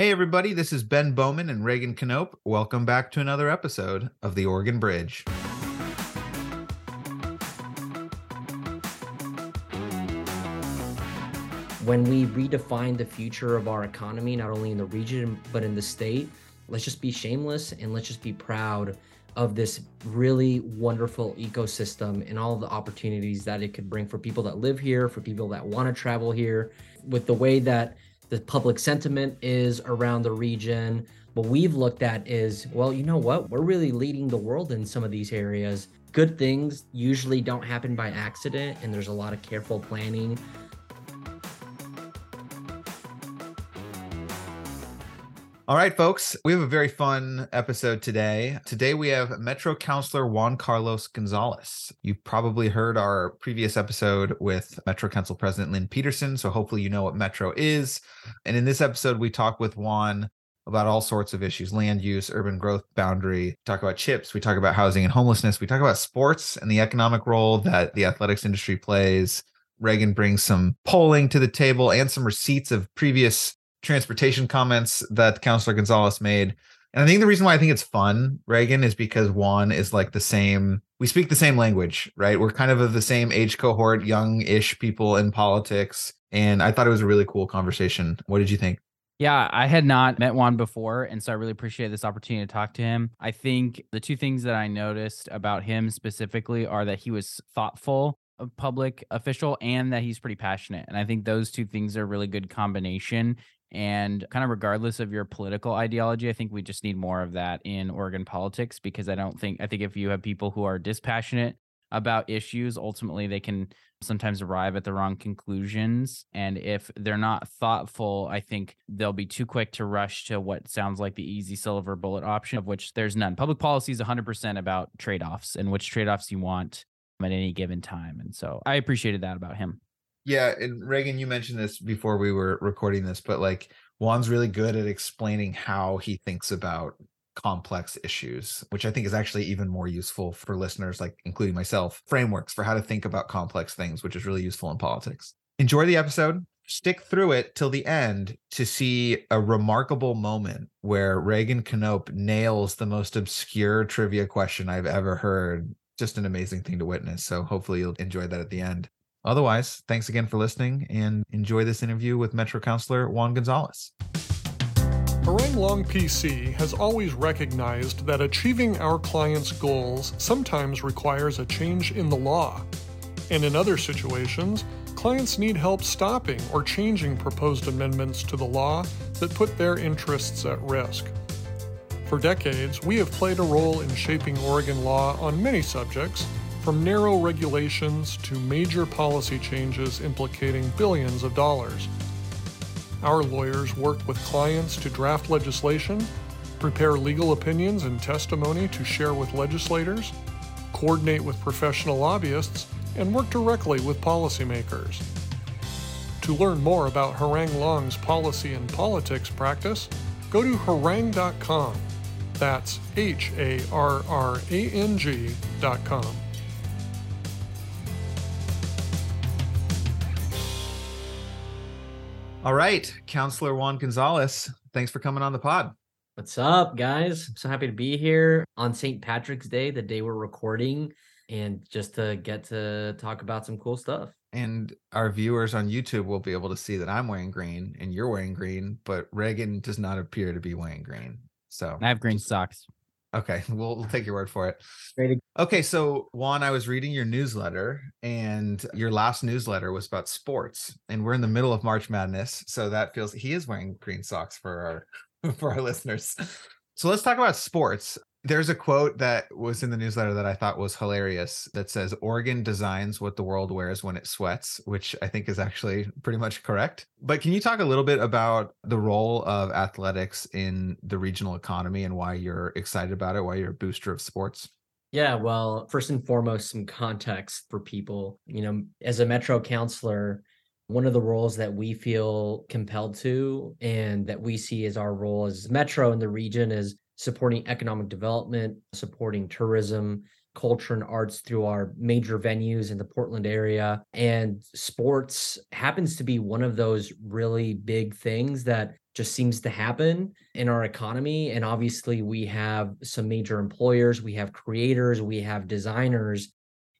Hey, everybody, this is Ben Bowman and Reagan Knopp. Welcome back to another episode of The Oregon Bridge. When we redefine the future of our economy, not only in the region, but in the state, let's just be shameless and let's just be proud of this really wonderful ecosystem and all the opportunities that it could bring for people that live here, for people that want to travel here, with the way that the public sentiment is around the region. What we've looked at is, well, you know what? We're really leading the world in some of these areas. Good things usually don't happen by accident, and there's a lot of careful planning. All right, folks, we have a very fun episode today. Today we have Metro Councilor Juan Carlos Gonzalez. You've probably heard our previous episode with Metro Council President Lynn Peterson, so hopefully you know what Metro is. And in this episode, we talk with Juan about all sorts of issues land use, urban growth boundary, talk about chips, we talk about housing and homelessness, we talk about sports and the economic role that the athletics industry plays. Reagan brings some polling to the table and some receipts of previous transportation comments that Councilor Gonzalez made. And I think the reason why I think it's fun, Reagan, is because Juan is like the same. We speak the same language, right? We're kind of of the same age cohort, young-ish people in politics. And I thought it was a really cool conversation. What did you think? Yeah, I had not met Juan before, and so I really appreciate this opportunity to talk to him. I think the two things that I noticed about him specifically are that he was thoughtful public official and that he's pretty passionate. And I think those two things are a really good combination and kind of regardless of your political ideology, I think we just need more of that in Oregon politics because I don't think, I think if you have people who are dispassionate about issues, ultimately they can sometimes arrive at the wrong conclusions. And if they're not thoughtful, I think they'll be too quick to rush to what sounds like the easy silver bullet option, of which there's none. Public policy is 100% about trade offs and which trade offs you want at any given time. And so I appreciated that about him. Yeah, and Reagan, you mentioned this before we were recording this, but like Juan's really good at explaining how he thinks about complex issues, which I think is actually even more useful for listeners, like including myself, frameworks for how to think about complex things, which is really useful in politics. Enjoy the episode. Stick through it till the end to see a remarkable moment where Reagan Knopp nails the most obscure trivia question I've ever heard. Just an amazing thing to witness. So hopefully you'll enjoy that at the end. Otherwise, thanks again for listening and enjoy this interview with Metro Councilor Juan Gonzalez. Harrang Long PC has always recognized that achieving our clients' goals sometimes requires a change in the law. And in other situations, clients need help stopping or changing proposed amendments to the law that put their interests at risk. For decades, we have played a role in shaping Oregon law on many subjects, from narrow regulations to major policy changes implicating billions of dollars. Our lawyers work with clients to draft legislation, prepare legal opinions and testimony to share with legislators, coordinate with professional lobbyists, and work directly with policymakers. To learn more about Harrang Long's policy and politics practice, go to harrang.com. That's H A R R A N G.com. All right, Councilor Juan Gonzalez, thanks for coming on the pod. What's up, guys? I'm so happy to be here on St. Patrick's Day, the day we're recording, and just to get to talk about some cool stuff. And our viewers on YouTube will be able to see that I'm wearing green and you're wearing green, but Reagan does not appear to be wearing green. So I have green socks. Okay, we'll, we'll take your word for it. Okay, so Juan, I was reading your newsletter, and your last newsletter was about sports, and we're in the middle of March Madness, so that feels he is wearing green socks for our for our listeners. So let's talk about sports. There's a quote that was in the newsletter that I thought was hilarious that says Oregon designs what the world wears when it sweats, which I think is actually pretty much correct. But can you talk a little bit about the role of athletics in the regional economy and why you're excited about it, why you're a booster of sports? Yeah, well, first and foremost, some context for people. You know, as a Metro councilor, one of the roles that we feel compelled to and that we see as our role as Metro in the region is supporting economic development, supporting tourism, culture, and arts through our major venues in the Portland area. And sports happens to be one of those really big things that just seems to happen in our economy. And obviously, we have some major employers, we have creators, we have designers.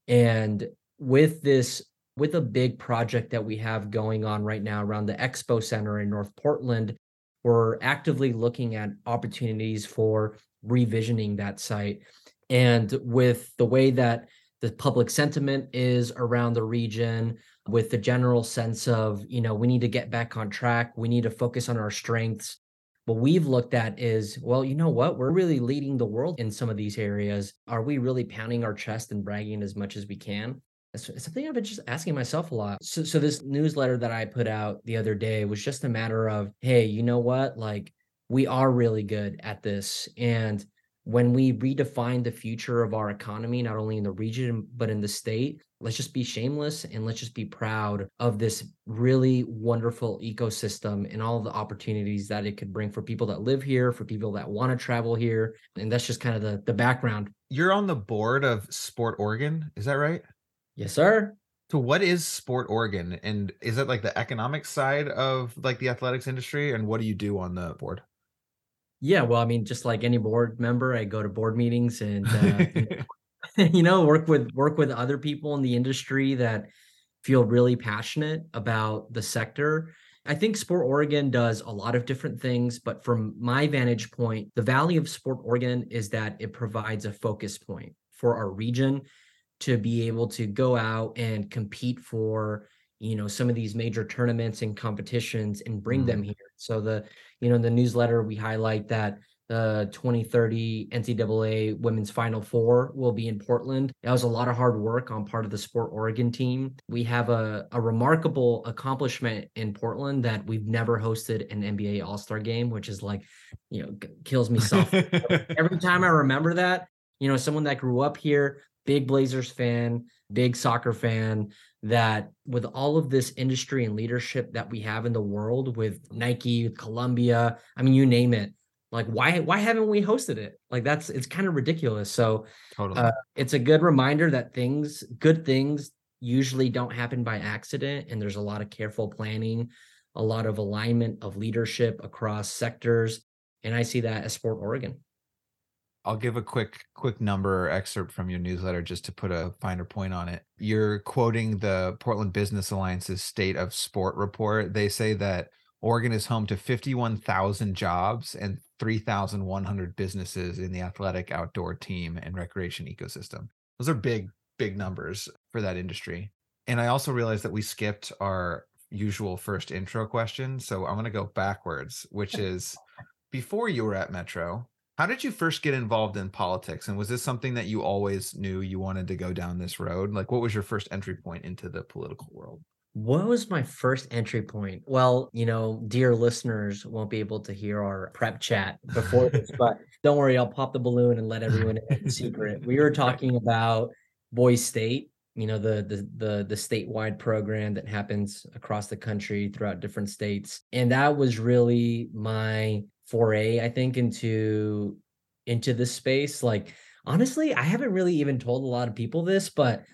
And with this, with a big project that we have going on right now around the Expo Center in North Portland, we're actively looking at opportunities for revisioning that site. And with the way that the public sentiment is around the region, with the general sense of, you know, we need to get back on track, we need to focus on our strengths. What we've looked at is, well, you know what? We're really leading the world in some of these areas. Are we really pounding our chest and bragging as much as we can? It's, something I've been just asking myself a lot. So, so this newsletter that I put out the other day was just a matter of, hey, you know what? Like, we are really good at this. And when we redefine the future of our economy, not only in the region, but in the state, let's just be shameless and let's just be proud of this really wonderful ecosystem and all the opportunities that it could bring for people that live here, for people that want to travel here. And that's just kind of the, the background. You're on the board of Sport Oregon, is that right? Yes, sir. So what is Sport Oregon? And is it like the economic side of like the athletics industry? And what do you do on the board? Yeah, well, I mean, just like any board member, I go to board meetings and uh, you know work with work with other people in the industry that feel really passionate about the sector. I think Sport Oregon does a lot of different things, but from my vantage point, the value of Sport Oregon is that it provides a focus point for our region to be able to go out and compete for you know some of these major tournaments and competitions and bring mm. them here. So the you know the newsletter we highlight that the 2030 ncaa women's final four will be in portland. That was a lot of hard work on part of the sport oregon team. We have a, a remarkable accomplishment in portland that we've never hosted an nba all-star game which is like you know kills me soft every time i remember that you know someone that grew up here big blazers fan big soccer fan that with all of this industry and leadership that we have in the world with Nike, with Columbia, I mean, you name it. Like, why why haven't we hosted it? Like, that's it's kind of ridiculous. So, totally, uh, it's a good reminder that things, good things, usually don't happen by accident, and there's a lot of careful planning, a lot of alignment of leadership across sectors, and I see that as Sport Oregon. I'll give a quick quick number excerpt from your newsletter just to put a finer point on it. You're quoting the Portland Business Alliance's State of Sport report. They say that Oregon is home to 51,000 jobs and 3,100 businesses in the athletic outdoor team and recreation ecosystem. Those are big big numbers for that industry. And I also realized that we skipped our usual first intro question, so I'm going to go backwards, which is before you were at Metro, how did you first get involved in politics? And was this something that you always knew you wanted to go down this road? Like, what was your first entry point into the political world? What was my first entry point? Well, you know, dear listeners won't be able to hear our prep chat before this, but don't worry, I'll pop the balloon and let everyone in secret. We were talking about Boys State, you know, the the the the statewide program that happens across the country throughout different states. And that was really my foray, I think, into into this space. Like honestly, I haven't really even told a lot of people this, but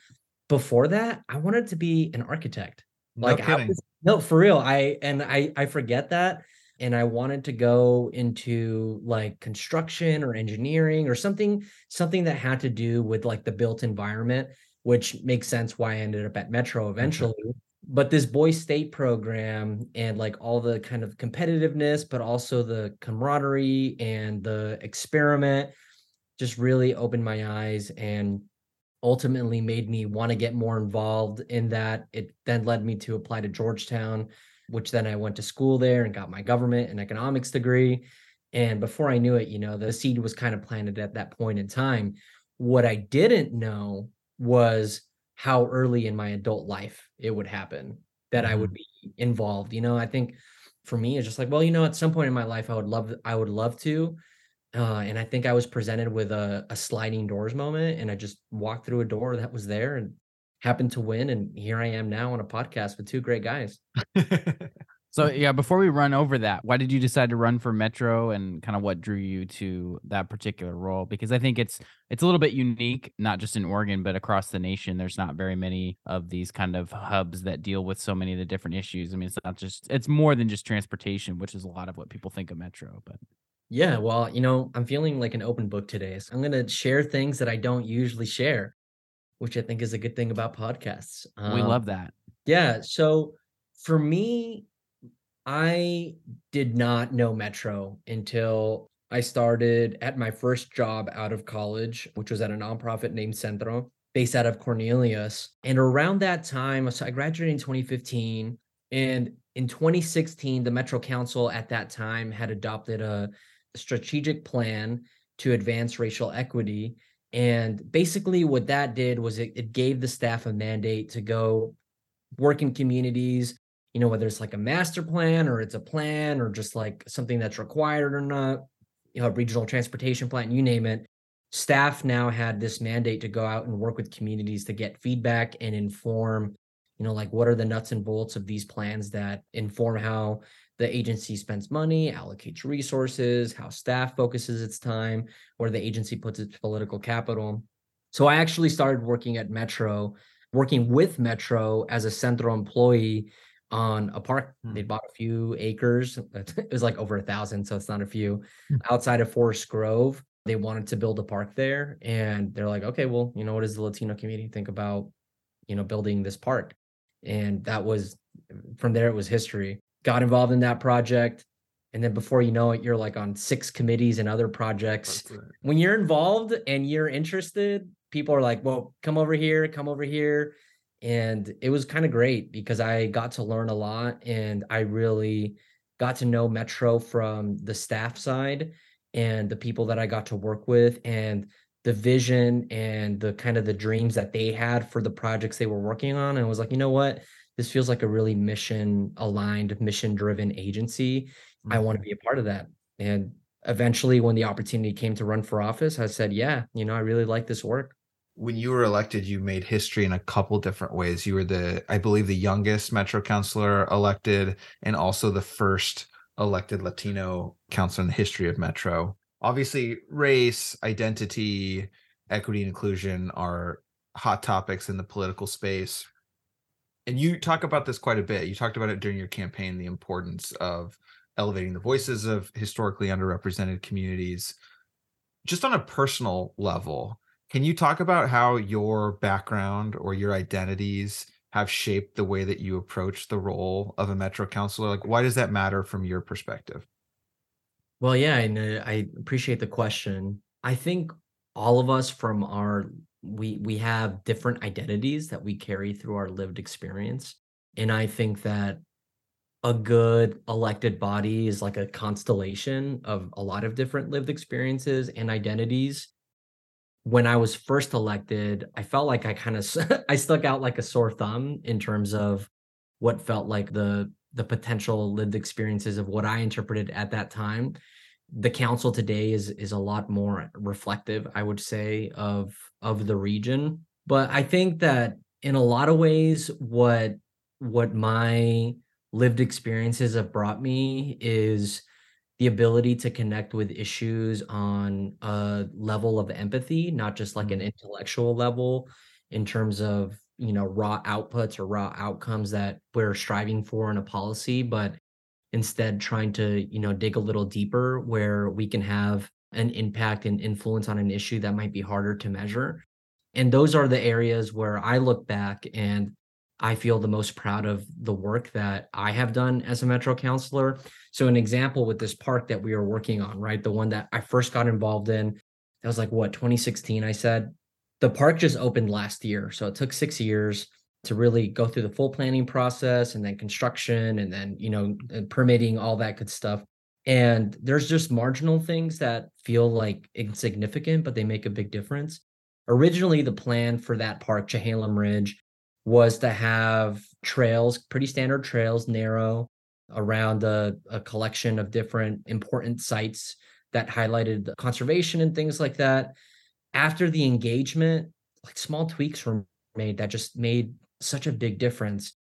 before that, I wanted to be an architect. No like kidding. Was, no, for real. I and I I forget that. And I wanted to go into like construction or engineering or something, something that had to do with like the built environment, which makes sense why I ended up at Metro mm-hmm. eventually but this boys state program and like all the kind of competitiveness but also the camaraderie and the experiment just really opened my eyes and ultimately made me want to get more involved in that. It then led me to apply to georgetown which then i went to school there and got my government and economics degree. And before i knew it you know the seed was kind of planted at that point in time. What i didn't know was how early in my adult life it would happen that. I would mm-hmm. be involved. You know, I think for me, it's just like, well, you know, at some point in my life, I would love, I would love to. Uh, and I think I was presented with a, a sliding doors moment, and I just walked through a door that was there and happened to win. And here I am now on a podcast with two great guys. So yeah, before we run over that, why did you decide to run for Metro and kind of what drew you to that particular role? Because I think it's it's a little bit unique, not just in Oregon, but across the nation. There's not very many of these kind of hubs that deal with so many of the different issues. I mean, it's not just it's more than just transportation, which is a lot of what people think of Metro, but yeah, well, you know, I'm feeling like an open book today. So I'm going to share things that I don't usually share, which I think is a good thing about podcasts. Um, we love that. Yeah. So for me, I did not know Metro until I started at my first job out of college, which was at a nonprofit named Centro, based out of Cornelius. And around that time, so I graduated in 2015. And in 2016, the Metro Council at that time had adopted a strategic plan to advance racial equity. And basically, what that did was it, it gave the staff a mandate to go work in communities, you know, whether it's like a master plan or it's a plan or just like something that's required or not, you know, a regional transportation plan, you name it. Staff now had this mandate to go out and work with communities to get feedback and inform, you know, like what are the nuts and bolts of these plans that inform how the agency spends money, allocates resources, how staff focuses its time, where the agency puts its political capital. So I actually started working at Metro, working with Metro as a Centro employee on a park. Hmm. They bought a few acres. It was like over a thousand, so it's not a few. Hmm. Outside of Forest Grove, they wanted to build a park there, and they're like, okay, well, you know, what does the Latino community think about, you know, building this park? And that was from there. It was history. Got involved in that project, and then before you know it, you're like on six committees and other projects. Right. When you're involved and you're interested, people are like, well, come over here, come over here and it was kind of great because I got to learn a lot and I really got to know Metro from the staff side and the people that I got to work with and the vision and the kind of the dreams that they had for the projects they were working on. And I was like, you know what? This feels like a really mission aligned, mission driven agency. Mm-hmm. I want to be a part of that. And eventually, when the opportunity came to run for office, I said, yeah, you know, I really like this work when you were elected, you made history in a couple different ways. You were the, I believe, the youngest Metro councilor elected, and also the first elected Latino councilor in the history of Metro. Obviously, race, identity, equity, and inclusion are hot topics in the political space. And you talk about this quite a bit. You talked about it during your campaign the importance of elevating the voices of historically underrepresented communities. Just on a personal level, can you talk about how your background or your identities have shaped the way that you approach the role of a Metro councilor? Like, why does that matter from your perspective? Well, yeah, and I appreciate the question. I think all of us from our we we have different identities that we carry through our lived experience, and I think that a good elected body is like a constellation of a lot of different lived experiences and identities when I was first elected, I felt like I kind of I stuck out like a sore thumb in terms of what felt like the the potential lived experiences of what I interpreted at that time. The council today is is a lot more reflective, I would say, of of the region. But I think that in a lot of ways, what what my lived experiences have brought me is the ability to connect with issues on a level of empathy, not just like an mm-hmm. intellectual level in terms of, you know, raw outputs or raw outcomes that we're striving for in a policy, but instead trying to, you know, dig a little deeper where we can have an impact and influence on an issue that might be harder to measure. And those are the areas where I look back and I feel the most proud of the work that I have done as a Metro councilor. So, an example with this park that we are working on, right? The one that I first got involved in, that was like what, 2016, I said. The park just opened last year. So, it took six years to really go through the full planning process and then construction and then, you know, permitting, all that good stuff. And there's just marginal things that feel like insignificant, but they make a big difference. Originally, the plan for that park, Chehalem Ridge, was to have trails, pretty standard trails, narrow around a, a collection of different important sites that highlighted conservation and things like that. After the engagement, like small tweaks were made that just made such a big difference.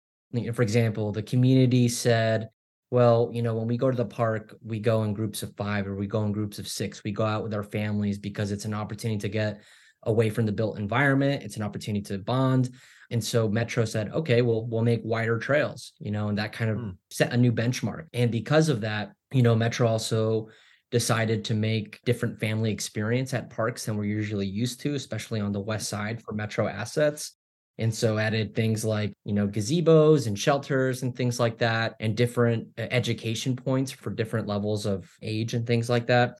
For example, the community said, well, you know, when we go to the park, we go in groups of five or we go in groups of six. We go out with our families because it's an opportunity to get away from the built environment. It's an opportunity to bond. And so Metro said, okay, well, we'll make wider trails, you know, and that kind of mm. set a new benchmark. And because of that, you know, Metro also decided to make different family experience at parks than we're usually used to, especially on the west side for Metro assets. And so added things like, you know, gazebos and shelters and things like that, and different uh, education points for different levels of age and things like that.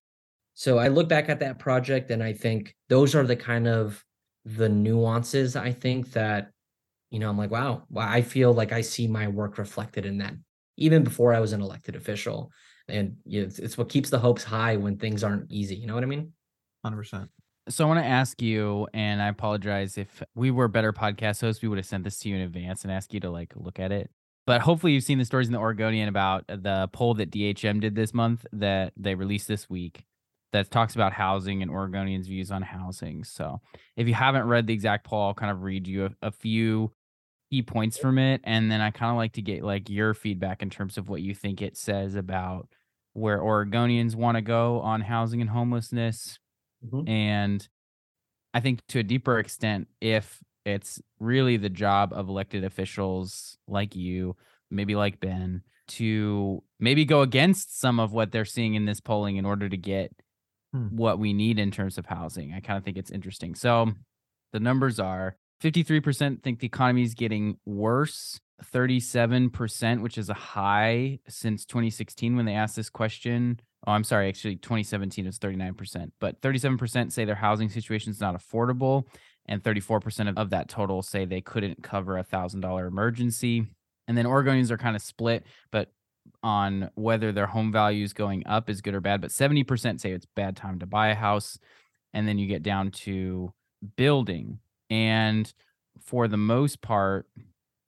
So I look back at that project and I think those are the kind of the nuances I think that, you know, I'm like, wow, I feel like I see my work reflected in that even before I was an elected official. And you know, it's, it's what keeps the hopes high when things aren't easy. You know what I mean? 100%. So I want to ask you, and I apologize if we were better podcast hosts, we would have sent this to you in advance and asked you to like look at it. But hopefully you've seen the stories in the Oregonian about the poll that DHM did this month that they released this week that talks about housing and Oregonians' views on housing. So if you haven't read the exact poll, I'll kind of read you a, a few key points from it. And then I kind of like to get like your feedback in terms of what you think it says about where Oregonians want to go on housing and homelessness, Mm-hmm. And I think to a deeper extent, if it's really the job of elected officials like you, maybe like Ben, to maybe go against some of what they're seeing in this polling in order to get hmm. what we need in terms of housing. I kind of think it's interesting. So the numbers are 53% think the economy is getting worse 37%, which is a high since 2016 when they asked this question. Oh, I'm sorry, actually 2017 was 39%, but 37% say their housing situation is not affordable, and 34% of, of that total say they couldn't cover a thousand dollar emergency. And then Oregonians are kind of split, but on whether their home value is going up is good or bad. But 70% say it's bad time to buy a house. And then you get down to building. And for the most part,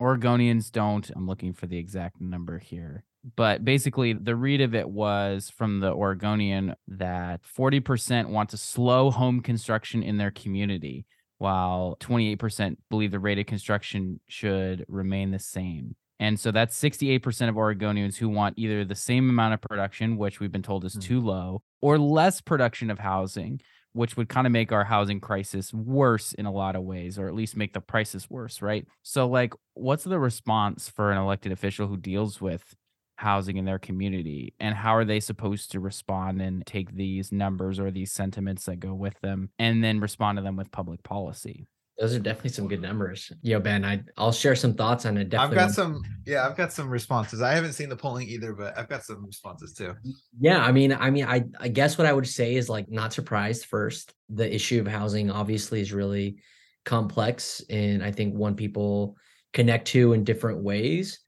Oregonians don't. I'm looking for the exact number here. But basically, the read of it was from the Oregonian that 40% want to slow home construction in their community, while 28% believe the rate of construction should remain the same. And so that's 68% of Oregonians who want either the same amount of production, which we've been told is mm. too low, or less production of housing, which would kind of make our housing crisis worse in a lot of ways, or at least make the prices worse, right? So, like, what's the response for an elected official who deals with housing in their community? And how are they supposed to respond and take these numbers or these sentiments that go with them and then respond to them with public policy? Those are definitely some good numbers. Yo, Ben, I I'll share some thoughts on it. Definitely I've got some, yeah, I've got some responses. I haven't seen the polling either, but I've got some responses too. Yeah, I mean, I mean, I I guess what I would say is like not surprised first. The issue of housing obviously is really complex, and I think one people connect to in different ways.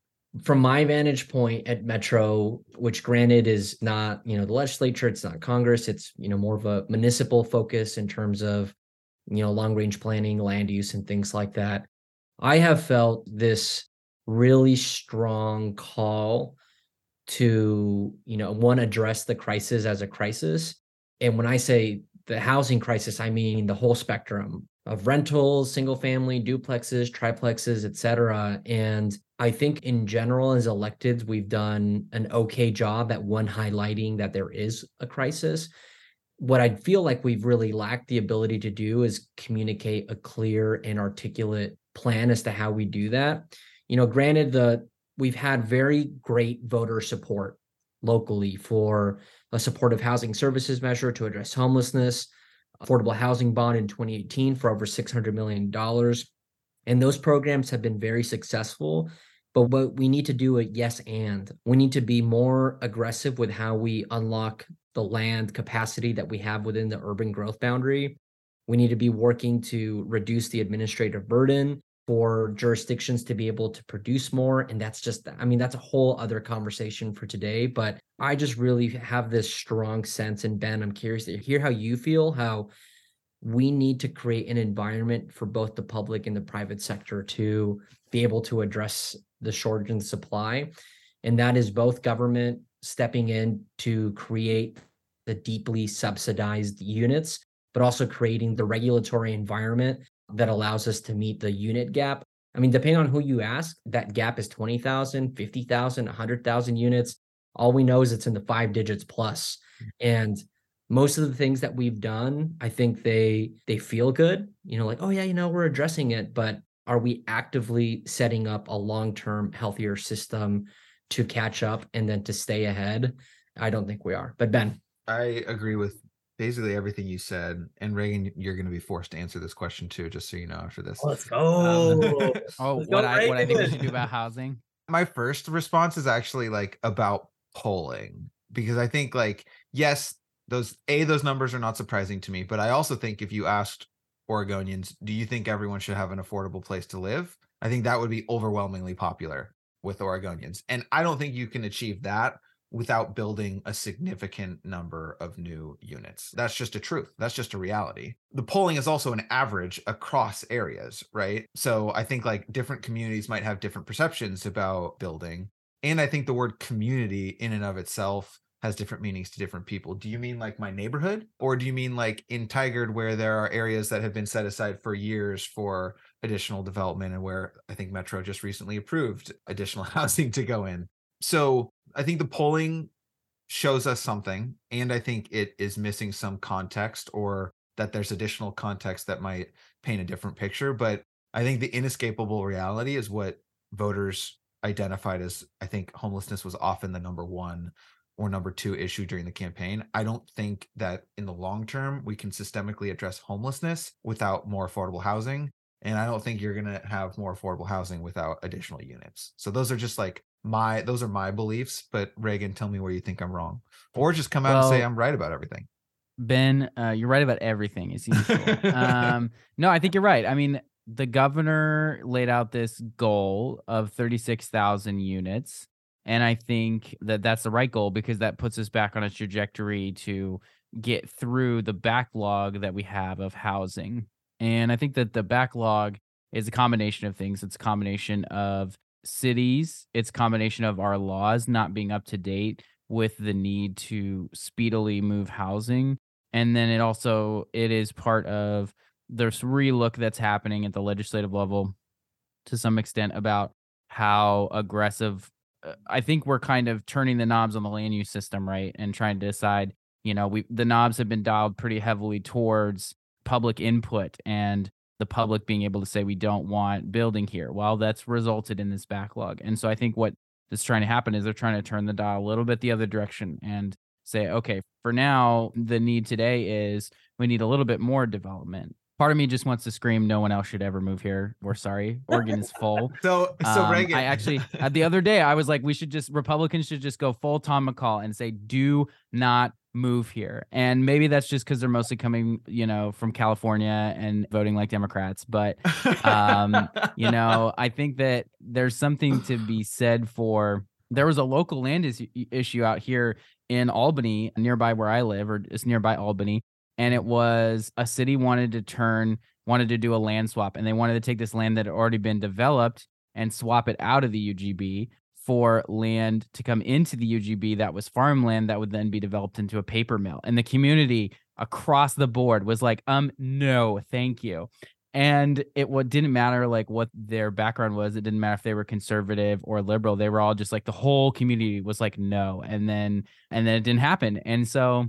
From my vantage point at Metro, which granted is not, you know, the legislature, it's not Congress, it's, you know, more of a municipal focus in terms of you know, long range planning, land use, and things like that. I have felt this really strong call to, you know, one, address the crisis as a crisis. And when I say the housing crisis, I mean the whole spectrum of rentals, single family, duplexes, triplexes, et cetera. And I think in general, as electeds, we've done an okay job at one highlighting that there is a crisis what I feel like we've really lacked the ability to do is communicate a clear and articulate plan as to how we do that. You know, granted, the we've had very great voter support locally for a supportive housing services measure to address homelessness, affordable housing bond in 2018 for over $600 million. And those programs have been very successful. But what we need to do it, yes, and we need to be more aggressive with how we unlock the land capacity that we have within the urban growth boundary. We need to be working to reduce the administrative burden for jurisdictions to be able to produce more. And that's just, I mean, that's a whole other conversation for today. But I just really have this strong sense. And Ben, I'm curious to hear how you feel, how we need to create an environment for both the public and the private sector to be able to address the shortage in supply. And that is both government stepping in to create the deeply subsidized units, but also creating the regulatory environment that allows us to meet the unit gap. I mean, depending on who you ask, that gap is 20,000, 50,000, 100,000 units. All we know is it's in the five digits plus. And most of the things that we've done, I think they they feel good. You know, like, oh yeah, you know, we're addressing it, but are we actively setting up a long-term healthier system to catch up and then to stay ahead? I don't think we are. But Ben. I agree with basically everything you said. And Reagan, you're going to be forced to answer this question too, just so you know after this. Let's go. Um, oh, Let's what go, I what I think we should do about housing. My first response is actually like about polling because I think like yes, those a those numbers are not surprising to me, but I also think if you asked Oregonians, do you think everyone should have an affordable place to live? I think that would be overwhelmingly popular with Oregonians. And I don't think you can achieve that without building a significant number of new units. That's just a truth. That's just a reality. The polling is also an average across areas, right? So I think like different communities might have different perceptions about building. And I think the word community in and of itself has different meanings to different people. Do you mean like my neighborhood? Or do you mean like in Tigard where there are areas that have been set aside for years for additional development and where I think Metro just recently approved additional housing to go in? So I think the polling shows us something, and I think it is missing some context or that there's additional context that might paint a different picture. But I think the inescapable reality is what voters identified as I think homelessness was often the number one or number two issue during the campaign. I don't think that in the long term we can systemically address homelessness without more affordable housing. And I don't think you're going to have more affordable housing without additional units. So those are just like my those are my beliefs. But Reagan, tell me where you think I'm wrong, or just come out and say I'm right about everything. Ben, uh, you're right about everything as usual. um, no, I think you're right. I mean, the governor laid out this goal of 36,000 units. And I think that that's the right goal because that puts us back on a trajectory to get through the backlog that we have of housing. And I think that the backlog is a combination of things. It's a combination of cities, it's a combination of our laws not being up to date with the need to speedily move housing and then it also it is part of this relook that's happening at the legislative level to some extent about how aggressive Uh, i think we're kind of turning the knobs on the land use system right and trying to decide you know we the knobs have been dialed pretty heavily towards public input and the public being able to say we don't want building here well that's resulted in this backlog and so i think what is trying to happen is they're trying to turn the dial a little bit the other direction and say, okay, for now, the need today is we need a little bit more development. Part of me just wants to scream, no one else should ever move here. We're sorry. Oregon is full. So so Um, Reagan, I actually uh, the other day I was like, we should just Republicans should just go full Tom McCall and say, do not move here. And maybe that's just because they're mostly coming, you know, from California and voting like Democrats. But um, you know, I think that there's something to be said for there was a local land is- issue out here in Albany, nearby where I live, or it's nearby Albany, and it was a city wanted to turn wanted to do a land swap, and they wanted to take this land that had already been developed and swap it out of the UGB for land to come into the UGB that was farmland that would then be developed into a paper mill. And the community across the board was like, um, no, thank you. And it what didn't matter like what their background was. It didn't matter if they were conservative or liberal. They were all just like the whole community was like no. And then and then it didn't happen. And so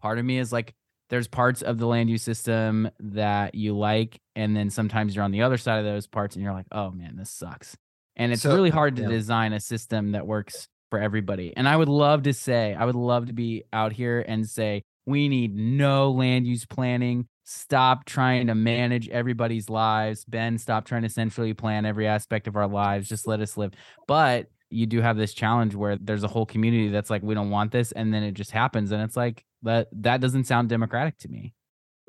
part of me is like there's parts of the land use system that you like and then sometimes you're on the other side of those parts and you're like oh man this sucks. And it's So- really hard to yeah. design a system that works for everybody and i would love to say i would love to be out here and say we need no land use planning. Stop trying to manage everybody's lives. Ben stop trying to centrally plan every aspect of our lives. Just let us live. But you do have this challenge where there's a whole community that's like we don't want this and then it just happens and it's like that that doesn't sound democratic to me.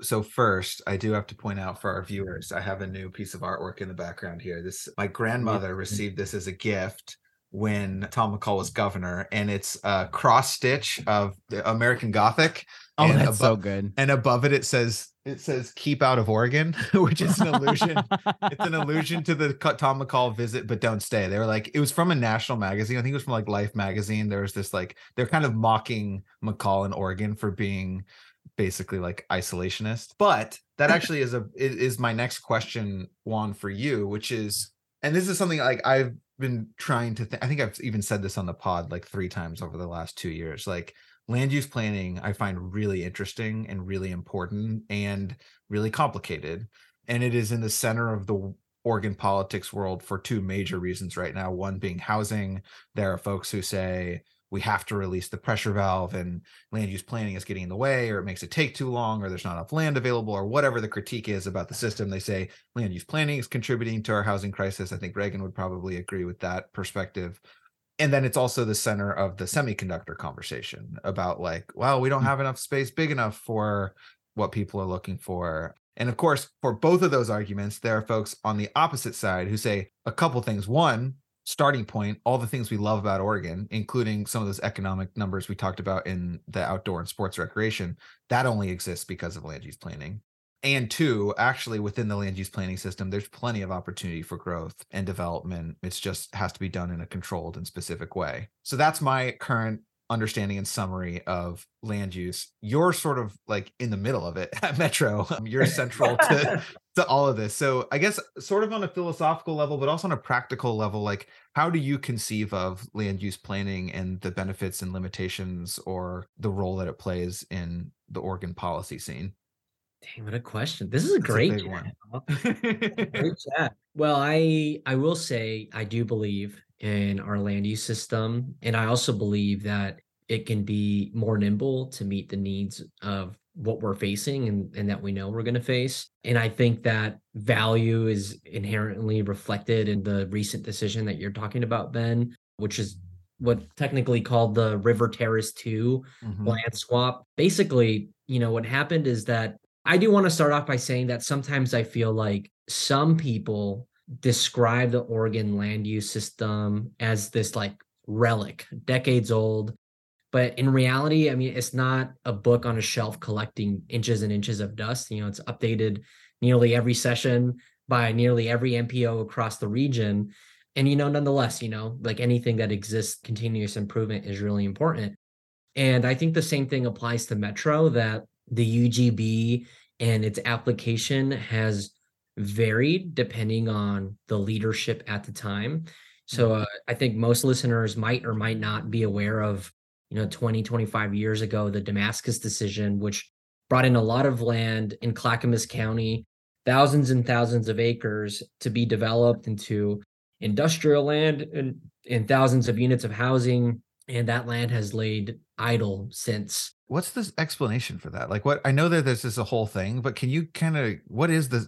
So first i do have to point out for our mm-hmm. viewers i have a new piece of artwork in the background here. This my grandmother received this as a gift when tom mccall was governor and it's a cross stitch of the american gothic oh and that's so good. and above it it says it says keep out of oregon which is an allusion. it's an allusion to the tom mccall visit but don't stay. They were like it was from a national magazine. I think it was from like life magazine. There was this like they're kind of mocking mccall in oregon for being basically like isolationist. But that actually is a is my next question juan for you which is and this is something like i've been trying to think, I think I've even said this on the pod like three times over the last two years. Like land use planning, I find really interesting and really important and really complicated. And it is in the center of the Oregon politics world for two major reasons right now. One being housing. There are folks who say, we have to release the pressure valve and land use planning is getting in the way or it makes it take too long or there's not enough land available or whatever the critique is about the system they say land use planning is contributing to our housing crisis. I think reagan would probably agree with that perspective. And then it's also the center of the semiconductor conversation about like well we don't mm. have enough space big enough for what people are looking for. And of course for both of those arguments there are folks on the opposite side who say a couple things. One starting point, all the things we love about Oregon, including some of those economic numbers we talked about in the outdoor and sports recreation, that only exists because of land use planning. And two, actually within the land use planning system, there's plenty of opportunity for growth and development. It's just has to be done in a controlled and specific way. So that's my current understanding and summary of land use you're sort of like in the middle of it at metro you're central to to all of this so i guess sort of on a philosophical level but also on a practical level like how do you conceive of land use planning and the benefits and limitations or the role that it plays in the oregon policy scene Dang, what a question. This is a That's great a one. great chat. Well, I I will say I do believe in our land use system. And I also believe that it can be more nimble to meet the needs of what we're facing and, and that we know we're going to face. And I think that value is inherently reflected in the recent decision that you're talking about, Ben, which is what technically called the River Terrace 2 mm-hmm. land swap. Basically, you know, what happened is that I do want to start off by saying that sometimes I feel like some people describe the Oregon land use system as this like relic, decades old. But in reality, I mean, it's not a book on a shelf collecting inches and inches of dust. You know, it's updated nearly every session by nearly every MPO across the region. And, you know, nonetheless, you know, like anything that exists, continuous improvement is really important. And I think the same thing applies to Metro that the UGB and its application has varied depending on the leadership at the time. So mm-hmm. uh, I think most listeners might or might not be aware of, you know, 20, 25 years ago, the Damascus decision, which brought in a lot of land in Clackamas County, thousands and thousands of acres to be developed into industrial land and, and thousands of units of housing. And that land has laid idle since. What's the explanation for that? Like what i know that this is a whole thing but can you kind of what is the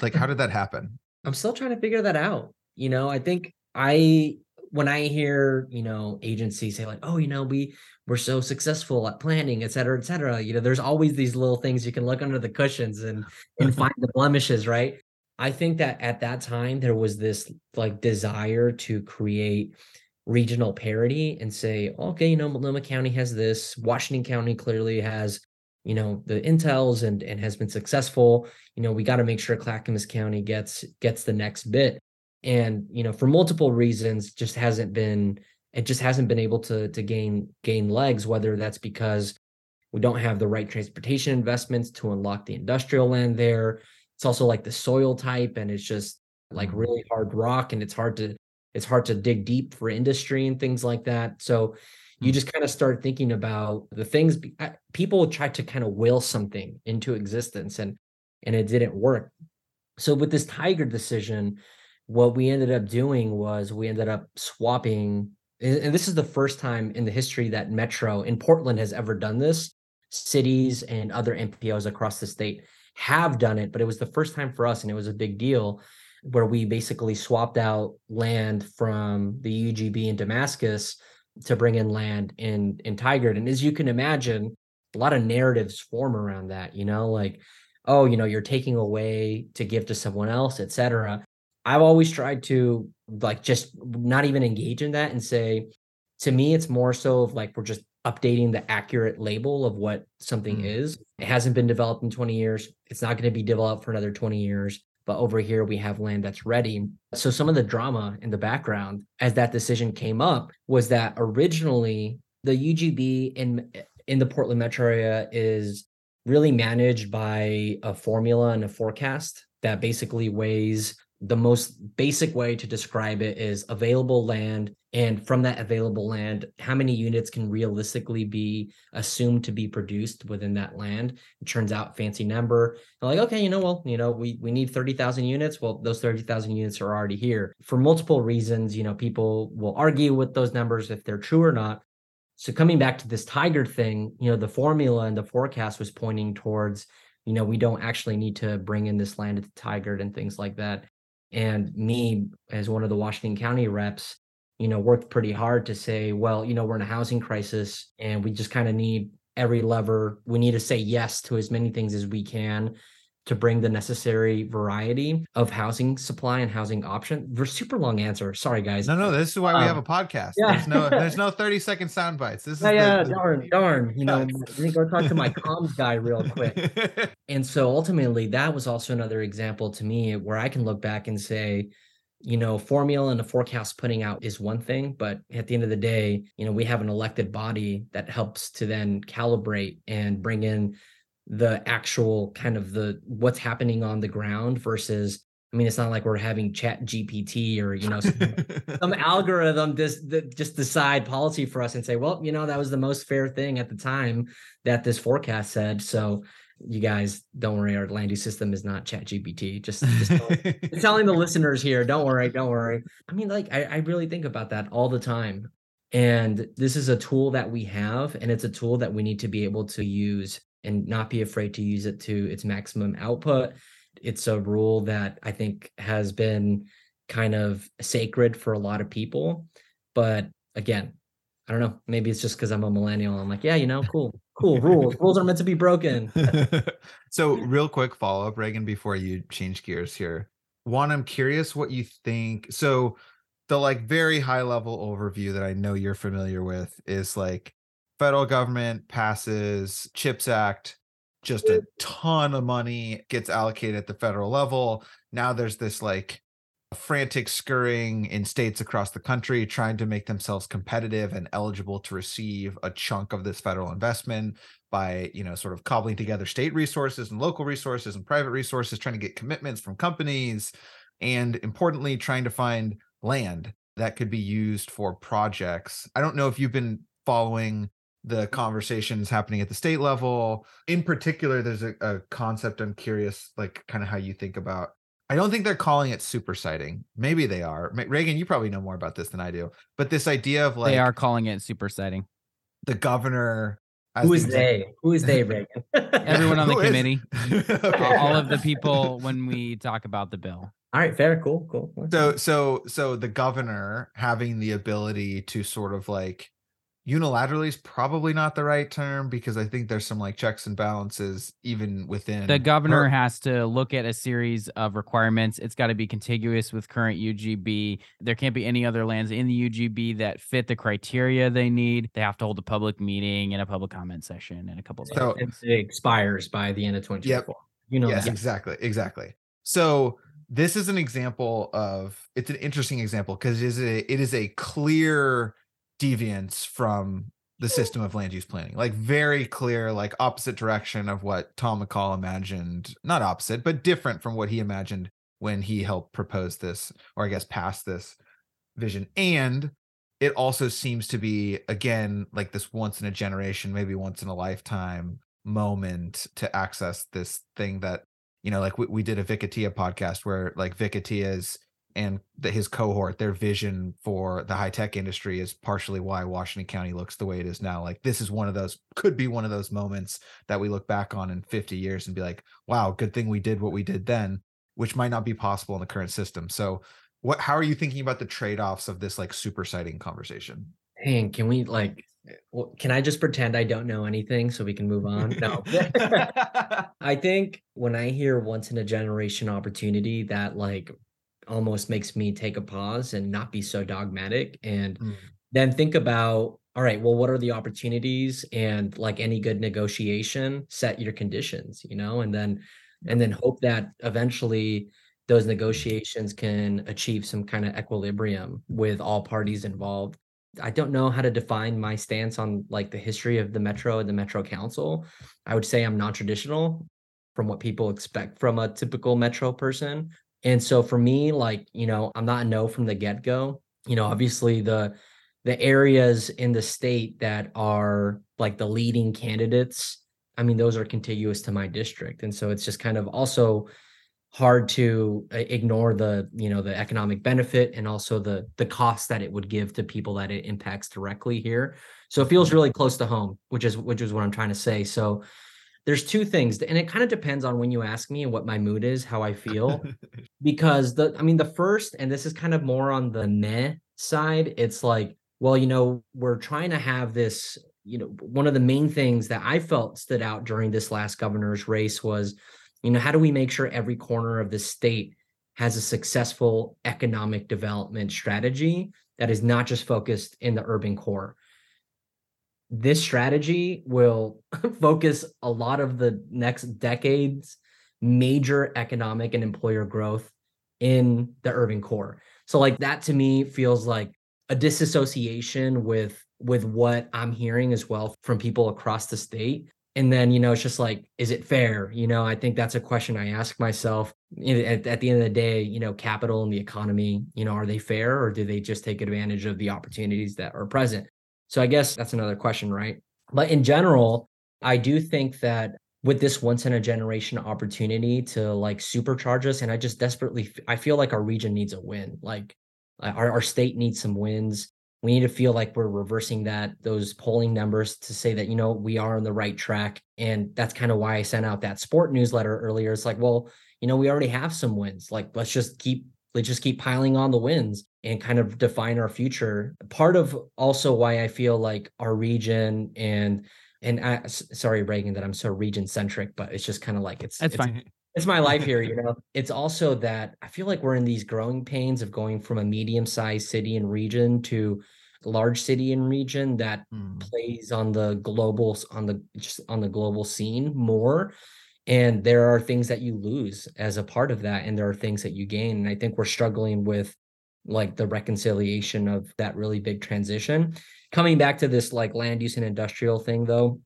like how did that happen? I'm still trying to figure that out you know? I think i when i hear you know agencies say like oh you know we we're so successful at planning et cetera et cetera you know there's always these little things you can look under the cushions and and find the blemishes right i think that at that time there was this like desire to create regional parity and say, okay, you know, Multnomah County has this, Washington County clearly has, you know, the intels and and has been successful. You know, we got to make sure Clackamas County gets gets the next bit. And you know, for multiple reasons, just hasn't been it just hasn't been able to to gain gain legs. Whether that's because we don't have the right transportation investments to unlock the industrial land there. It's also like the soil type, and it's just like mm-hmm. really hard rock, and it's hard to it's hard to dig deep for industry and things like that. So you mm. just kind of start thinking about the things people try to kind of will something into existence and and it didn't work. So with this Tigard decision, what we ended up doing was we ended up swapping and this is the first time in the history that Metro in Portland has ever done this. Cities and other MPOs across the state have done it, but it was the first time for us and it was a big deal where we basically swapped out land from the UGB in Damascus to bring in land in in Tigard. And as you can imagine, a lot of narratives form around that, you know, like, oh, you know, you're taking away to give to someone else, etc. I've always tried to like just not even engage in that and say, to me, it's more so of like we're just updating the accurate label of what something mm. is. It hasn't been developed in 20 years. It's not going to be developed for another 20 years but over here we have land that's ready. So some of the drama in the background as that decision came up was that originally the UGB in in the Portland metro area is really managed by a formula and a forecast that basically weighs the most basic way to describe it is available land and from that available land how many units can realistically be assumed to be produced within that land? It turns out fancy number. They're like okay you know well you know we we need 30,000 units. Well those 30,000 units are already here. For multiple reasons you know people will argue with those numbers if they're true or not. So coming back to this tigard thing you know the formula and the forecast was pointing towards you know we don't actually need to bring in this land at the tigard and things like that and me as one of the washington county reps you know worked pretty hard to say well you know we're in a housing crisis and we just kind of need every lever. We need to say yes to as many things as we can to bring the necessary variety of housing supply and housing option. For super long answer. Sorry, guys. No, no, this is why we have a um, podcast. Yeah. There's no there's no 30 second sound bites. This is yeah, yeah the, darn, the... darn. You know, let me go talk to my comms guy real quick. and so ultimately that was also another example to me where I can look back and say, you know, formula and a forecast putting out is one thing, but at the end of the day, you know, we have an elected body that helps to then calibrate and bring in the actual kind of the what's happening on the ground versus I mean, it's not like we're having Chat GPT or you know some, some algorithm this that just decide policy for us and say, well, you know, that was the most fair thing at the time that this forecast said. So you guys don't worry, our land use system is not Chat GPT. Just, just telling the listeners here, don't worry, don't worry. I mean, like I, I really think about that all the time. And this is a tool that we have, and it's a tool that we need to be able to use and not be afraid to use it to its maximum output. It's a rule that I think has been kind of sacred for a lot of people. But again, I don't know. Maybe it's just because I'm a millennial. I'm like, yeah, you know, cool, cool rules. rules are meant to be broken. so, real quick follow up, Reagan, before you change gears here. One, I'm curious what you think. So, the like very high level overview that I know you're familiar with is like federal government passes chips act just a mm. ton of money gets allocated at the federal level. Now there's this like frantic scurrying in states across the country trying to make themselves competitive and eligible to receive a chunk of this federal investment by you know sort of cobbling together state resources and local resources and private resources trying to get commitments from companies and importantly trying to find land that could be used for projects. I don't know if you've been following the conversations happening at the state level. In particular, there's a, a concept I'm curious, like kind of how you think about. I don't think they're calling it super siting. Maybe they are. Reagan, you probably know more about this than I do. But this idea of like they are calling it super siting. The governor. Who is they? Who is they, Reagan? Everyone on the committee. okay. All of the people when we talk about the bill. All right, fair, cool, cool. So, so, so the governor having the ability to sort of like unilaterally is probably not the right term because I think there's some like checks and balances even within the governor her. has to look at a series of requirements. It's got to be contiguous with current UGB. There can't be any other lands in the UGB that fit the criteria they need. They have to hold a public meeting and a public comment session and a couple of so it, it expires by the end of 2024. Yep. You know, yes, that. exactly, exactly. So this is an example of it's an interesting example because it is a it is a clear deviance from the system of land use planning. Like very clear like opposite direction of what tom mccall imagined not opposite but different from what he imagined when he helped propose this or i guess pass this vision. And it also seems to be again like this once in a generation maybe once in a lifetime moment to access this thing that you know like we, we did a Vic Atiyeh podcast where like Vic Atiyeh's and the, his cohort, their vision for the high tech industry is partially why Washington County looks the way it is now. Like this is one of those could be one of those moments that we look back on in 50 years and be like, wow, good thing we did what we did then, which might not be possible in the current system. So what how are you thinking about the trade-offs of this like super siting conversation? Hey, can we like well, can I just pretend I don't know anything so we can move on? No. I think when I hear once in a generation opportunity that like almost makes me take a pause and not be so dogmatic and mm. then think about all right well what are the opportunities and like any good negotiation set your conditions you know and then and then hope that eventually those negotiations can achieve some kind of equilibrium with all parties involved. I don't know how to define my stance on like the history of the metro and the metro council. I would say i'm non-traditional from what people expect from a typical metro person And so for me, like, you know, I'm not a no from the get-go. You know, obviously the the areas in the state that are like the leading candidates, I mean, those are contiguous to my district. And so it's just kind of also hard to uh, ignore the you know the economic benefit and also the the cost that it would give to people that it impacts directly here so it feels really close to home which is which is what i'm trying to say so there's two things and it kind of depends on when you ask me and what my mood is how i feel because the i mean the first and this is kind of more on the meh side it's like well you know we're trying to have this you know one of the main things that i felt stood out during this last governor's race was you know, how do we make sure every corner of the state has a successful economic development strategy that is not just focused in the urban core? This strategy will focus a lot of the next decades major economic and employer growth in the urban core. So like that to me feels like a disassociation with with what I'm hearing as well from people across the state. And then you know it's just like is it fair? You know i think that's a question i ask myself at, at, the end of the day you know capital and the economy you know are they fair or do they just take advantage of the opportunities that are present so i guess that's another question right? But in general i do think that with this once in a generation opportunity to like supercharge us and i just desperately i feel like our region needs a win. Like uh, our, our state needs some wins. We need to feel like we're reversing that those polling numbers to say that you know we are on the right track. And that's kind of why i sent out that sport newsletter earlier. It's like well you know we already have some wins. Like let's just keep let's just keep piling on the wins and kind of define our future. Part of also why i feel like our region and and I, sorry reagan that i'm so region centric but it's just kind of like it's that's it's, fine. it's my life here you know? It's also that i feel like we're in these growing pains of going from a medium sized city and region to large city and region that mm. plays on the global on the just on the global scene more and there are things that you lose as a part of that and there are things that you gain and i think we're struggling with like the reconciliation of that really big transition coming back to this like land use and industrial thing though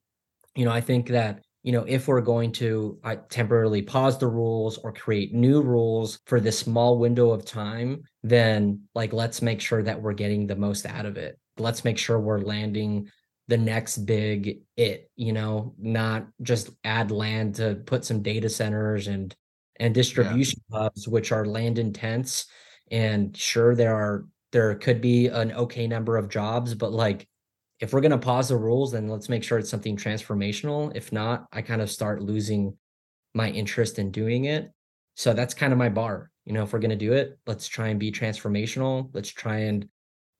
you know i think that you know, if we're going to uh, temporarily pause the rules or create new rules for this small window of time, then like let's make sure that we're getting the most out of it. Let's make sure we're landing the next big it, you know, not just add land to put some data centers and and distribution yeah. hubs which are land intense and sure there are there could be an okay number of jobs but like if we're going to pause the rules, then let's make sure it's something transformational. If not, I kind of start losing my interest in doing it. So that's kind of my bar. You know, if we're going to do it, let's try and be transformational. Let's try and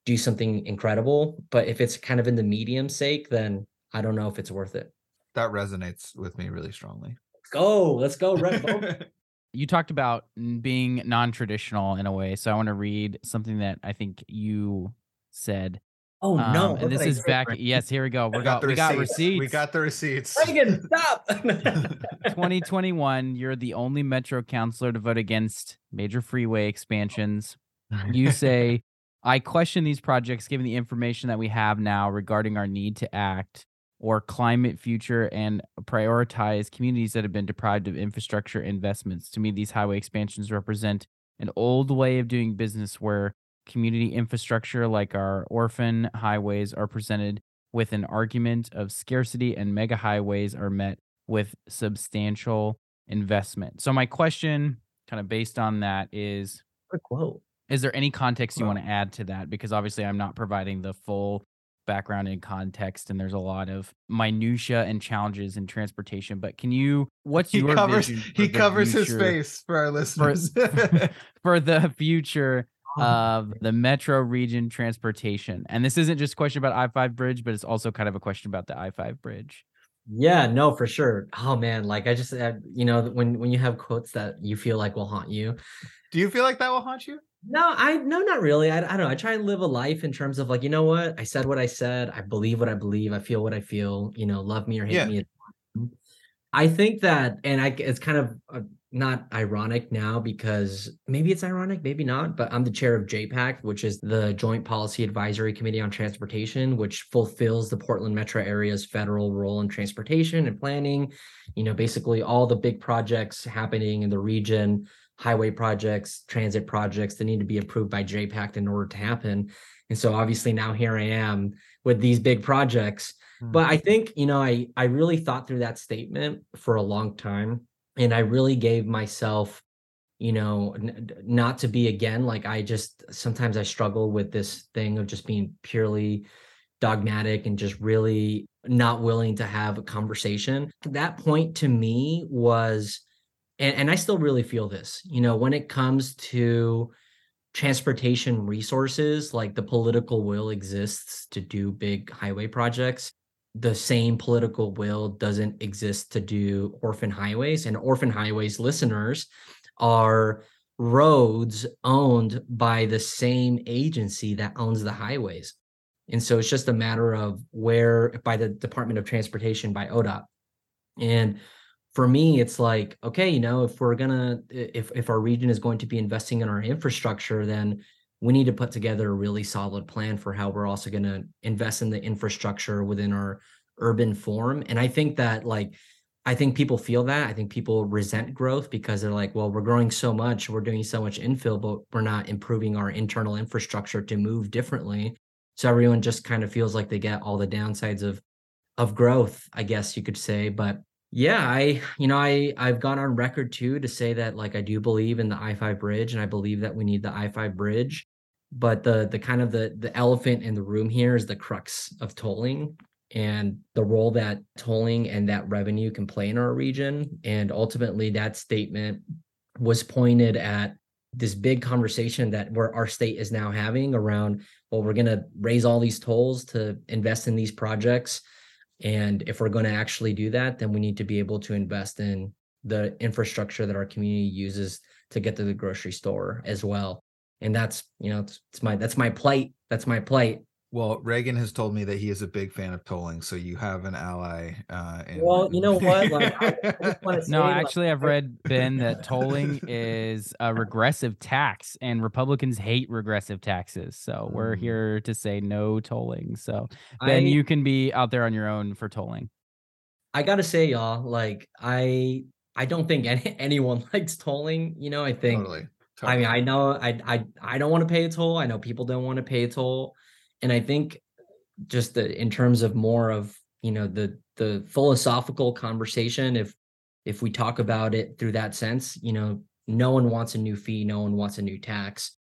do something incredible. But if it's kind of in the medium sake, then I don't know if it's worth it. That resonates with me really strongly. Let's go. Let's go, Red you talked about being non-traditional in a way so i want to read something that i think you said Oh no! Um, and this is back. Yes, here we go. We got, got we got receipts. We got the receipts. Reagan, stop. 2021. You're the only Metro councilor to vote against major freeway expansions. You say, I question these projects given the information that we have now regarding our need to act or climate future and prioritize communities that have been deprived of infrastructure investments. To me, these highway expansions represent an old way of doing business where community infrastructure like our orphan highways are presented with an argument of scarcity and mega highways are met with substantial investment. So my question kind of based on that is quote. Is there any context you want to add to that because obviously I'm not providing the full background and context and there's a lot of minutia and challenges in transportation but can you what's he your covers he covers his face for our listeners for, for the future of the metro region transportation. And this isn't just a question about I 5 bridge, but it's also kind of a question about the I 5 bridge. Yeah, no, for sure. Oh man, like I just, uh, you know, when when you have quotes that you feel like will haunt you. Do you feel like that will haunt you? No, I no, not really. I, I don't know. I try and live a life in terms of like, you know what? I said what I said. I believe what I believe. I feel what I feel. You know, love me or hate yeah. me. I think that, and I, it's kind of uh, not ironic now because maybe it's ironic, maybe not, but I'm the chair of JPAC, which is the Joint Policy Advisory Committee on Transportation, which fulfills the Portland metro area's federal role in transportation and planning. You know, basically all the big projects happening in the region, highway projects, transit projects that need to be approved by JPAC in order to happen. And so obviously now here I am with these big projects but hmm. I think, you know, I I really thought through that statement for a long time and I really gave myself, you know, n- not to be again like I just sometimes I struggle with this thing of just being purely dogmatic and just really not willing to have a conversation. That point to me was and, and I still really feel this, you know, when it comes to transportation resources, like the political will exists to do big highway projects the same political will doesn't exist to do orphan highways and orphan highways listeners are roads owned by the same agency that owns the highways. And so it's just a matter of where by the department of transportation by odot and for me it's like okay you know if we're gonna if if our region is going to be investing in our infrastructure then we need to put together a really solid plan for how we're also going to invest in the infrastructure within our urban form. And I think that like I think people feel that. I think people resent growth because they're like, well, we're growing so much, we're doing so much infill, but we're not improving our internal infrastructure to move differently. So everyone just kind of feels like they get all the downsides of of growth, I guess you could say. But yeah, I you know, I I've gone on record too to say that like I do believe in the I-5 bridge and I believe that we need the I-5 bridge but the the kind of the the elephant in the room here is the crux of tolling and the role that tolling and that revenue can play in our region and ultimately that statement was pointed at this big conversation that where our state is now having around well we're going to raise all these tolls to invest in these projects and if we're going to actually do that then we need to be able to invest in the infrastructure that our community uses to get to the grocery store as well. And that's you know it's, it's my that's my plight. That's my plight well, Reagan has told me that he is a big fan of tolling, so you have an ally. Uh, in- well, you know what? Like, I, I say, no, actually, like, I've read Ben that tolling is a regressive tax, and Republicans hate regressive taxes. So we're mm. here to say no tolling. So Ben, I, you can be out there on your own for tolling. I gotta say, y'all, like I, I don't think any, anyone likes tolling. You know, I think. Totally. Totally. I mean, I know I I I don't want to pay a toll. I know people don't want to pay a toll and I think just the, in terms of more of you know the the philosophical conversation, if if we talk about it through that sense, you know, no one wants a new fee, no one wants a new tax.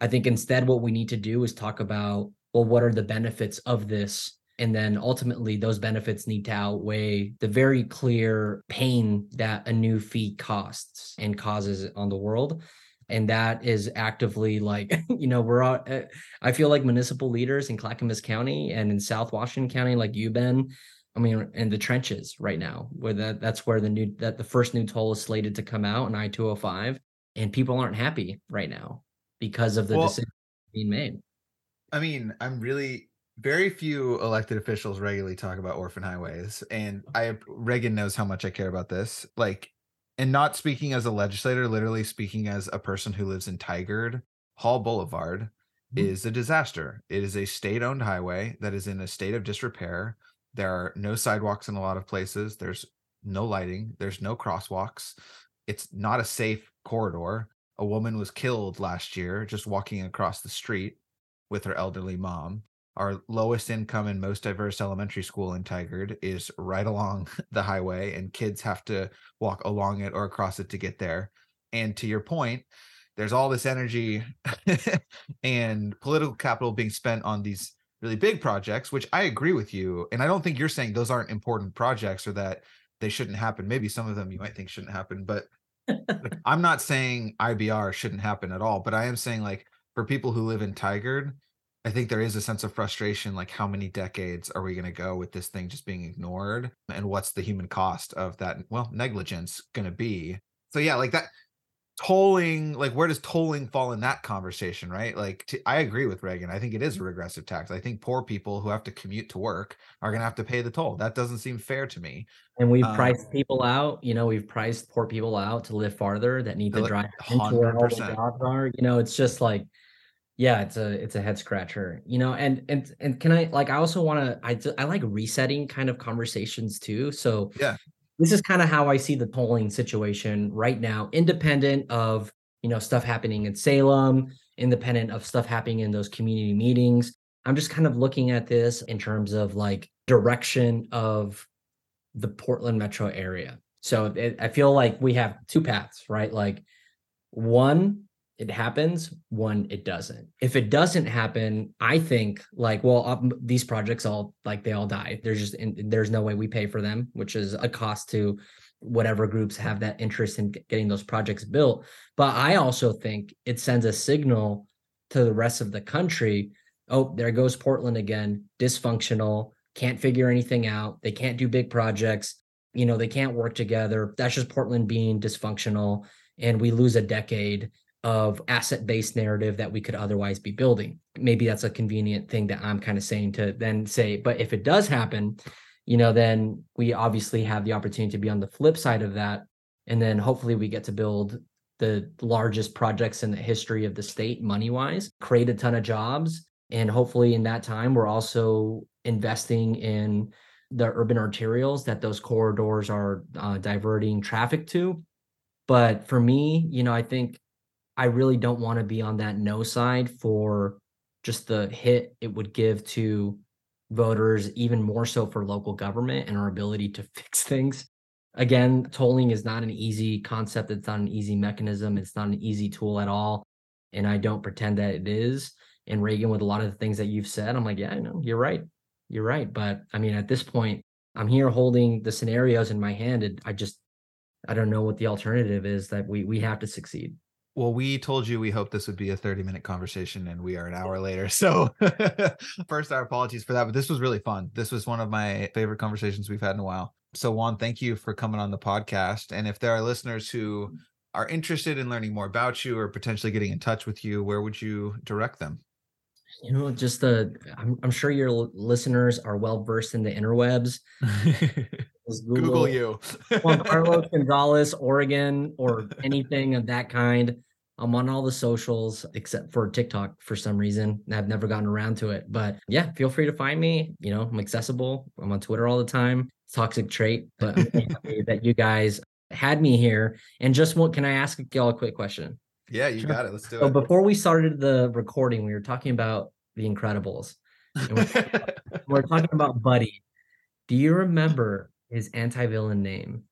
I think instead what we need to do is talk about well, what are the benefits of this? And then ultimately, those benefits need to outweigh the very clear pain that a new fee costs and causes on the world and that is actively like you know we're all, eh, i feel like municipal leaders in clackamas county and in south washington county like you ben i mean in the trenches right now where that that's where the new that the first new toll is slated to come out in i-205 and people aren't happy right now because of the well, decision being made. I mean i'm really very few elected officials regularly talk about orphan highways and i reagan knows how much i care about this. Like and not speaking as a legislator, literally speaking as a person who lives in Tigard, Hall Boulevard mm-hmm. is a disaster. It is a state owned highway that is in a state of disrepair. There are no sidewalks in a lot of places. There's no lighting. There's no crosswalks. It's not a safe corridor. A woman was killed last year just walking across the street with her elderly mom our lowest income and most diverse elementary school in Tigard is right along the highway, and kids have to walk along it or across it to get there. And to your point, there's all this energy and political capital being spent on these really big projects, which I agree with you. And I don't think you're saying those aren't important projects or that they shouldn't happen. Maybe some of them you might think shouldn't happen, but I'm not saying IBR shouldn't happen at all. But I am saying, like, for people who live in Tigard, I think there is a sense of frustration like how many decades are we going to go with this thing just being ignored? And what's the human cost of that well negligence going to be. So yeah, like that tolling like where does tolling fall in that conversation right? Like t- I agree with reagan. I think it is a regressive tax. I think poor people who have to commute to work are going to have to pay the toll. That doesn't seem fair to me. And we've Um, priced people out. You know, we've priced poor people out to live farther that need to Li- drive into where all the jobs are. You know, it's just like, yeah, it's a it's a head scratcher. You know, and and and can I like I also want to I I like resetting kind of conversations too. So Yeah. this is kind of how I see the polling situation right now, independent of you know stuff happening in Salem, independent of stuff happening in those community meetings. I'm just kind of looking at this in terms of like direction of the Portland metro area. So it, I feel like we have two paths, right? Like one, it happens, one, it doesn't. If it doesn't happen, I think like, well, um, these projects all like they all die. There's just in, there's no way we pay for them, which is a cost to whatever groups have that interest in getting those projects built. But I also think it sends a signal to the rest of the country. Oh, there goes Portland again, dysfunctional, can't figure anything out. They can't do big projects. You know, they can't work together. That's just Portland being dysfunctional. And we lose a decade of asset based narrative that we could otherwise be building. Maybe that's a convenient thing that I'm kind of saying to then say, but if it does happen, you know, then we obviously have the opportunity to be on the flip side of that. And then hopefully we get to build the largest projects in the history of the state money wise, create a ton of jobs. And hopefully in that time, we're also investing in the urban arterials that those corridors are uh, diverting traffic to. But for me, you know, I think I really don't want to be on that no side for just the hit it would give to voters, even more so for local government and our ability to fix things. Again, tolling is not an easy concept. It's not an easy mechanism. It's not an easy tool at all. And I don't pretend that it is. And Reagan, with a lot of the things that you've said, I'm like, yeah, I know, you're right. You're right. But I mean, at this point, I'm here holding the scenarios in my hand. And I just, I don't know what the alternative is that we we have to succeed. Well, we told you we hoped this would be a 30 minute conversation and we are an hour later. So, first, our apologies for that, but this was really fun. This was one of my favorite conversations we've had in a while. So, Juan, thank you for coming on the podcast. And if there are listeners who mm-hmm. are interested in learning more about you or potentially getting in touch with you, where would you direct them? You know, just the I'm, I'm sure your listeners are well versed in the interwebs. Just Google you. Juan Carlos Gonzalez, Oregon, or anything of that kind. I'm on all the socials except for TikTok for some reason. I've never gotten around to it. But yeah, feel free to find me. You know, I'm accessible. I'm on Twitter all the time. Toxic trait, but I'm happy that you guys had me here. And just what can I ask y'all a quick question? yeah, you Sure. got it. Let's do So it. before we started the recording, we were talking about the Incredibles. We're talking about Buddy. Do you remember his anti-villain name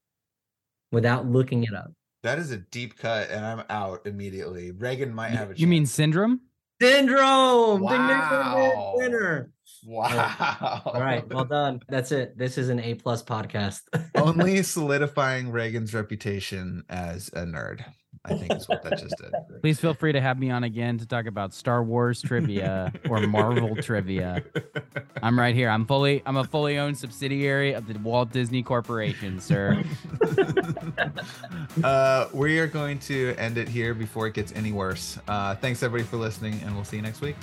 without looking it up? That is a deep cut, and I'm out immediately. Reagan might have a You mean syndrome? Syndrome. Ding, ding, ding, ding, Wow. Winner. Wow. All right, well done. That's it. This is an A plus podcast. Only solidifying Reagan's reputation as a nerd. I think is what that just did. Please feel free to have me on again to talk about Star Wars trivia or Marvel trivia. I'm right here. I'm fully I'm a fully owned subsidiary of the Walt Disney Corporation, sir. uh, we are going to end it here before it gets any worse. Uh, thanks everybody for listening, and we'll see you next week.